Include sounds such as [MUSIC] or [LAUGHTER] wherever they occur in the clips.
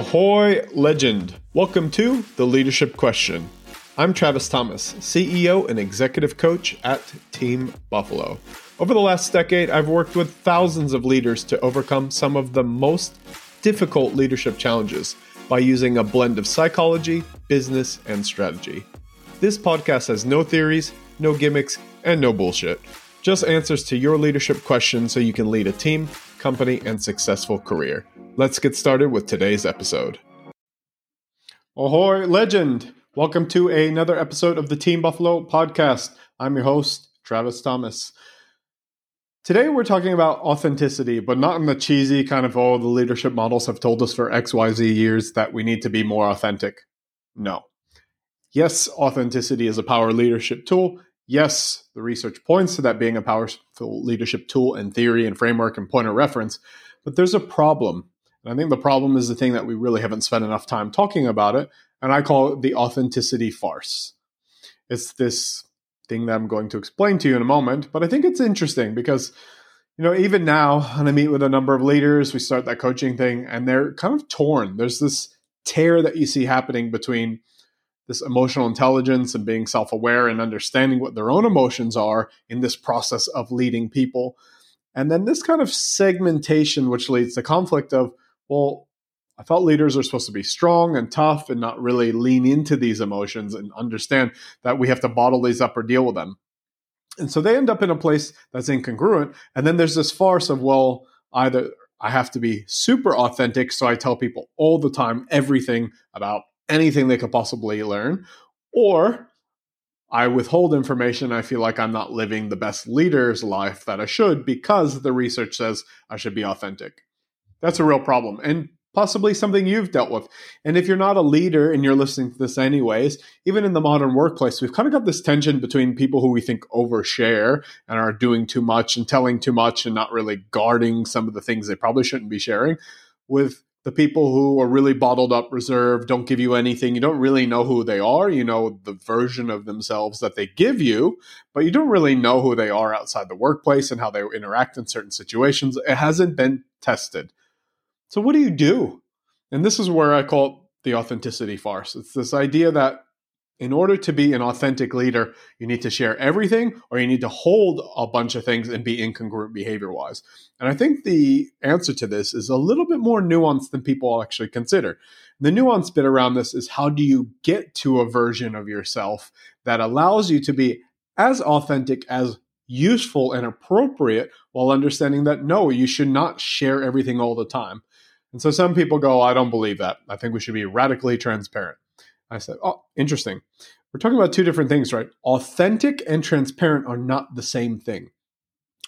Ahoy, legend! Welcome to The Leadership Question. I'm Travis Thomas, CEO and executive coach at Team Buffalo. Over the last decade, I've worked with thousands of leaders to overcome some of the most difficult leadership challenges by using a blend of psychology, business, and strategy. This podcast has no theories, no gimmicks, and no bullshit. Just answers to your leadership questions so you can lead a team, company, and successful career. Let's get started with today's episode. Ahoy, legend! Welcome to another episode of the Team Buffalo podcast. I'm your host, Travis Thomas. Today we're talking about authenticity, but not in the cheesy kind of, oh, the leadership models have told us for XYZ years that we need to be more authentic. No. Yes, authenticity is a power leadership tool. Yes, the research points to that being a powerful leadership tool and theory and framework and point of reference, but there's a problem and I think the problem is the thing that we really haven't spent enough time talking about it. And I call it the authenticity farce. It's this thing that I'm going to explain to you in a moment, but I think it's interesting because, you know, even now, when I meet with a number of leaders, we start that coaching thing and they're kind of torn. There's this tear that you see happening between this emotional intelligence and being self aware and understanding what their own emotions are in this process of leading people. And then this kind of segmentation, which leads to conflict of, well, I thought leaders are supposed to be strong and tough and not really lean into these emotions and understand that we have to bottle these up or deal with them. And so they end up in a place that's incongruent. And then there's this farce of, well, either I have to be super authentic, so I tell people all the time everything about anything they could possibly learn, or I withhold information. I feel like I'm not living the best leader's life that I should because the research says I should be authentic. That's a real problem and possibly something you've dealt with. And if you're not a leader and you're listening to this anyways, even in the modern workplace, we've kind of got this tension between people who we think overshare and are doing too much and telling too much and not really guarding some of the things they probably shouldn't be sharing with the people who are really bottled up, reserved, don't give you anything. You don't really know who they are. You know the version of themselves that they give you, but you don't really know who they are outside the workplace and how they interact in certain situations. It hasn't been tested. So, what do you do? And this is where I call it the authenticity farce. It's this idea that in order to be an authentic leader, you need to share everything or you need to hold a bunch of things and be incongruent behavior wise. And I think the answer to this is a little bit more nuanced than people actually consider. The nuance bit around this is how do you get to a version of yourself that allows you to be as authentic as useful and appropriate while understanding that no, you should not share everything all the time. And so some people go, oh, I don't believe that. I think we should be radically transparent. I said, Oh, interesting. We're talking about two different things, right? Authentic and transparent are not the same thing.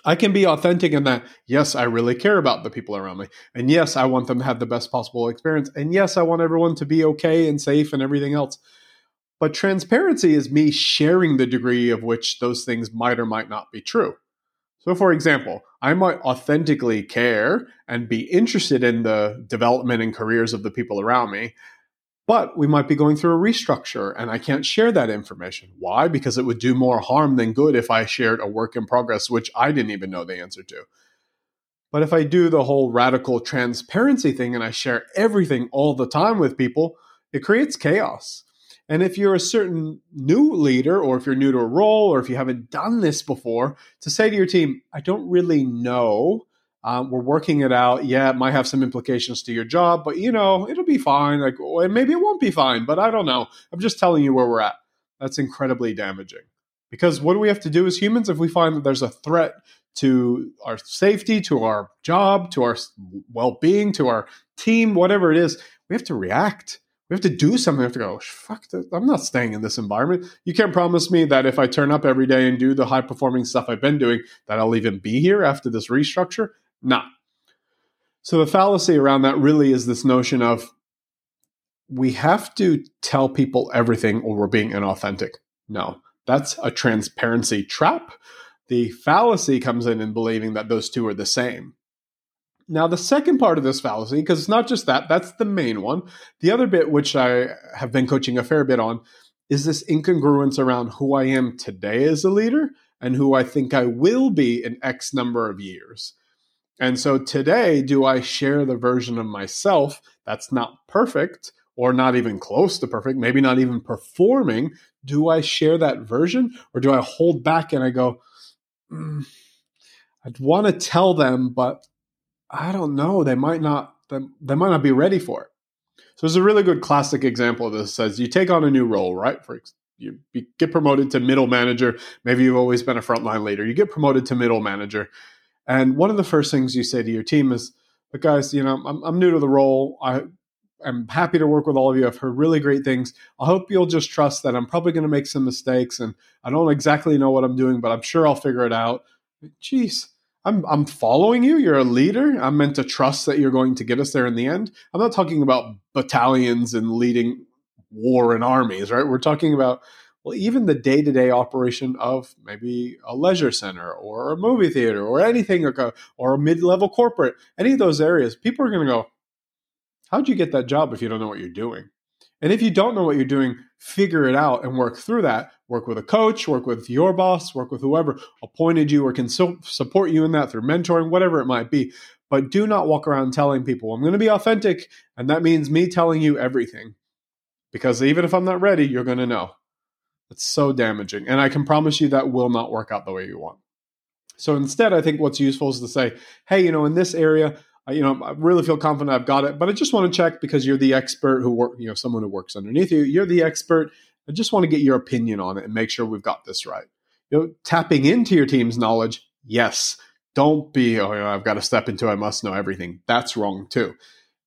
I can be authentic in that, yes, I really care about the people around me. And yes, I want them to have the best possible experience. And yes, I want everyone to be okay and safe and everything else. But transparency is me sharing the degree of which those things might or might not be true. So, for example, I might authentically care and be interested in the development and careers of the people around me, but we might be going through a restructure and I can't share that information. Why? Because it would do more harm than good if I shared a work in progress, which I didn't even know the answer to. But if I do the whole radical transparency thing and I share everything all the time with people, it creates chaos. And if you're a certain new leader, or if you're new to a role, or if you haven't done this before, to say to your team, I don't really know. Um, we're working it out. Yeah, it might have some implications to your job, but you know, it'll be fine. Like, or maybe it won't be fine, but I don't know. I'm just telling you where we're at. That's incredibly damaging. Because what do we have to do as humans if we find that there's a threat to our safety, to our job, to our well being, to our team, whatever it is? We have to react we have to do something. We have to go, fuck, this. I'm not staying in this environment. You can't promise me that if I turn up every day and do the high performing stuff I've been doing, that I'll even be here after this restructure. Nah. So the fallacy around that really is this notion of we have to tell people everything or we're being inauthentic. No, that's a transparency trap. The fallacy comes in in believing that those two are the same. Now, the second part of this fallacy, because it's not just that, that's the main one. The other bit, which I have been coaching a fair bit on, is this incongruence around who I am today as a leader and who I think I will be in X number of years. And so today, do I share the version of myself that's not perfect or not even close to perfect, maybe not even performing? Do I share that version or do I hold back and I go, mm, I'd want to tell them, but I don't know. They might not. They might not be ready for it. So there's a really good classic example of this. Says you take on a new role, right? For you get promoted to middle manager. Maybe you've always been a frontline leader. You get promoted to middle manager, and one of the first things you say to your team is, "But guys, you know, I'm, I'm new to the role. I I'm happy to work with all of you. I've heard really great things. I hope you'll just trust that I'm probably going to make some mistakes and I don't exactly know what I'm doing, but I'm sure I'll figure it out. Jeez, I'm I'm following you. You're a leader. I'm meant to trust that you're going to get us there in the end. I'm not talking about battalions and leading war and armies, right? We're talking about well, even the day to day operation of maybe a leisure center or a movie theater or anything, or, a, mid level corporate, any of those areas, people are going to go, How'd you get that job if you don't know what you're doing? And if you don't know what you're doing, figure it out and work through that. Work with a coach, work with your boss, work with whoever appointed you or can support you in that through mentoring, whatever it might be. But do not walk around telling people, I'm going to be authentic. And that means me telling you everything. Because even if I'm not ready, you're going to know. It's so damaging. And I can promise you that will not work out the way you want. So instead, I think what's useful is to say, hey, you know, in this area, uh, you know, I really feel confident I've got it, but I just want to check because you're the expert who work, you know, someone who works underneath you. You're the expert. I just want to get your opinion on it and make sure we've got this right. You know, tapping into your team's knowledge, yes. Don't be, oh, you know, I've got to step into, I must know everything. That's wrong too.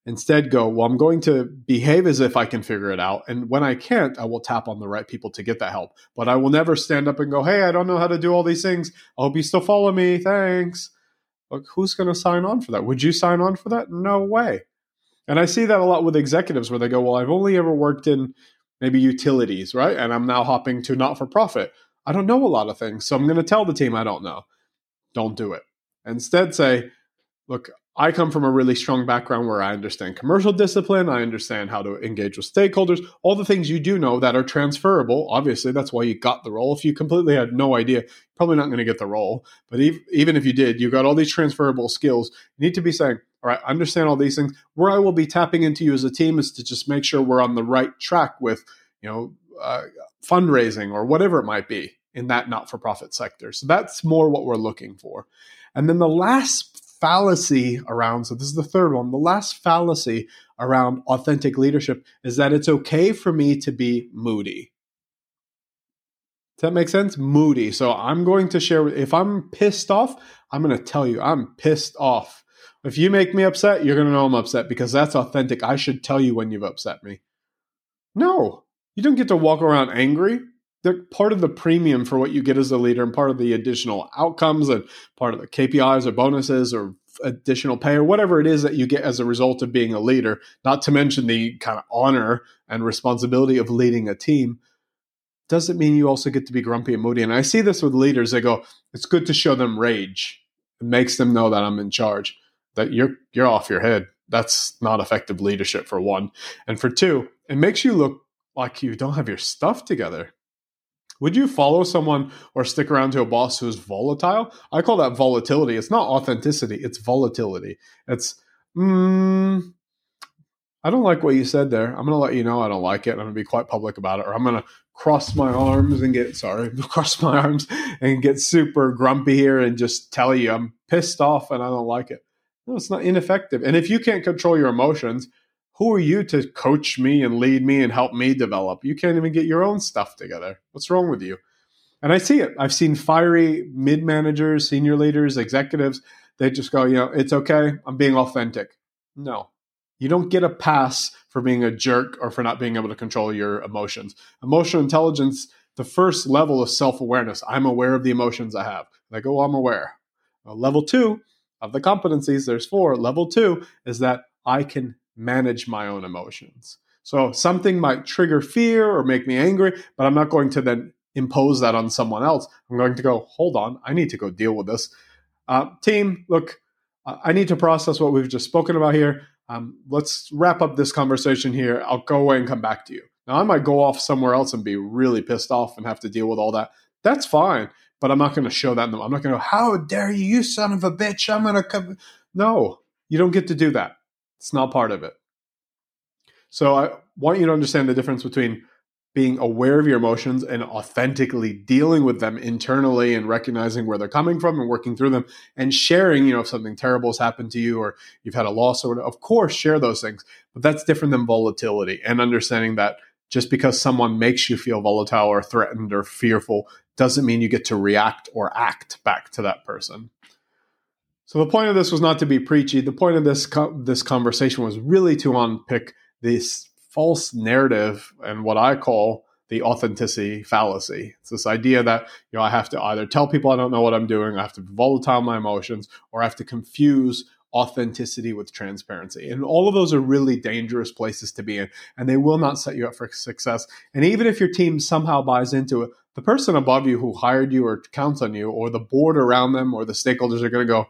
Instead, go, well, I'm going to behave as if I can figure it out. And when I can't, I will tap on the right people to get that help. But I will never stand up and go, hey, I don't know how to do all these things. I hope you still follow me. Thanks. Like, who's going to sign on for that? Would you sign on for that? No way. And I see that a lot with executives where they go, Well, I've only ever worked in maybe utilities, right? And I'm now hopping to not for profit. I don't know a lot of things. So I'm going to tell the team I don't know. Don't do it. Instead, say, Look, I come from a really strong background where I understand commercial discipline, I understand how to engage with stakeholders, all the things you do know that are transferable. Obviously, that's why you got the role. If you completely had no idea, probably not going to get the role. But even if you did, you got all these transferable skills. You need to be saying, all right, I understand all these things. Where I will be tapping into you as a team is to just make sure we're on the right track with, you know, uh, fundraising or whatever it might be in that not-for-profit sector. So that's more what we're looking for. And then the last fallacy around, so this is the third one, the last fallacy around authentic leadership is that it's okay for me to be moody. Does that make sense? Moody. So I'm going to share, if I'm pissed off, I'm going to tell you I'm pissed off. If you make me upset, you're going to know I'm upset because that's authentic. I should tell you when you've upset me. No, you don't get to walk around angry they're part of the premium for what you get as a leader and part of the additional outcomes and part of the KPIs or bonuses or additional pay or whatever it is that you get as a result of being a leader, not to mention the kind of honor and responsibility of leading a team, doesn't mean you also get to be grumpy and moody. And I see this with leaders. They go, it's good to show them rage. It makes them know that I'm in charge, that you're you're off your head. That's not effective leadership for one. And for two, it makes you look like you don't have your stuff together. Would you follow someone or stick around to a boss who's volatile? I call that volatility. It's not authenticity, it's volatility. It's, mm, I don't like what you said there. I'm going to let you know I don't like it. I'm going to be quite public about it, or I'm going to cross my arms and get, sorry, [LAUGHS] cross my arms and get super grumpy here and just tell you I'm pissed off and I don't like it. No, it's not ineffective. And if you can't control your emotions, who are you to coach me and lead me and help me develop? You can't even get your own stuff together. What's wrong with you? And I see it. I've seen fiery mid managers, senior leaders, executives. They just go, you know, it's okay. I'm being authentic. No, you don't get a pass for being a jerk or for not being able to control your emotions. Emotional intelligence, the first level of self awareness. I'm aware of the emotions I have. And I go, oh, I'm aware. Well, level two of the competencies, there's four. Level two is that I can manage my own emotions. So something might trigger fear or make me angry, but I'm not going to then impose that on someone else. I'm going to go, hold on, I need to go deal with this. Uh, team, look, I need to process what we've just spoken about here. Um, let's wrap up this conversation here. I'll go away and come back to you. Now, I might go off somewhere else and be really pissed off and have to deal with all that. That's fine but I'm not going to show that. I'm not going to go, how dare you, you son of a bitch. I'm going to come. No, you don't get to do that. It's not part of it. So I want you to understand the difference between being aware of your emotions and authentically dealing with them internally and recognizing where they're coming from and working through them and sharing, you know, if something terrible has happened to you or you've had a loss or whatever, of course, share those things. But that's different than volatility and understanding that just because someone makes you feel volatile or threatened or fearful doesn't mean you get to react or act back to that person. So the point of this was not to be preachy. The point of this co- this conversation was really to unpick this false narrative and what I call the authenticity fallacy. It's this idea that you know I have to either tell people I don't know what I'm doing, I have to volatile my emotions, or I have to confuse authenticity with transparency. And all of those are really dangerous places to be in, and they will not set you up for success. And even if your team somehow buys into it, the person above you who hired you or counts on you, or the board around them, or the stakeholders are going to go,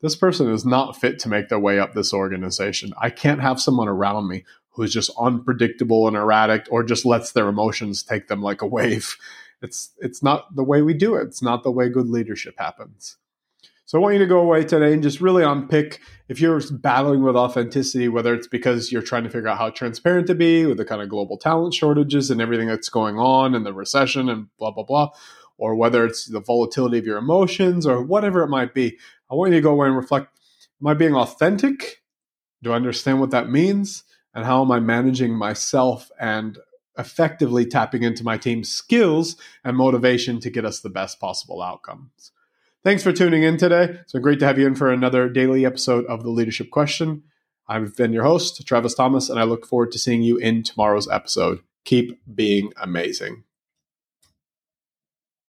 this person is not fit to make their way up this organization. I can't have someone around me who's just unpredictable and erratic or just lets their emotions take them like a wave. [LAUGHS] It's it's not the way we do it. It's not the way good leadership happens. So I want you to go away today and just really unpick if you're battling with authenticity, whether it's because you're trying to figure out how transparent to be with the kind of global talent shortages and everything that's going on and the recession and blah blah blah, or whether it's the volatility of your emotions or whatever it might be. I want you to go away and reflect: Am I being authentic? Do I understand what that means? and how am I managing myself and effectively tapping into my team's skills and motivation to get us the best possible outcomes. Thanks for tuning in today. It's been great to have you in for another daily episode of the Leadership Question. I've been your host, Travis Thomas, and I look forward to seeing you in tomorrow's episode. Keep being amazing.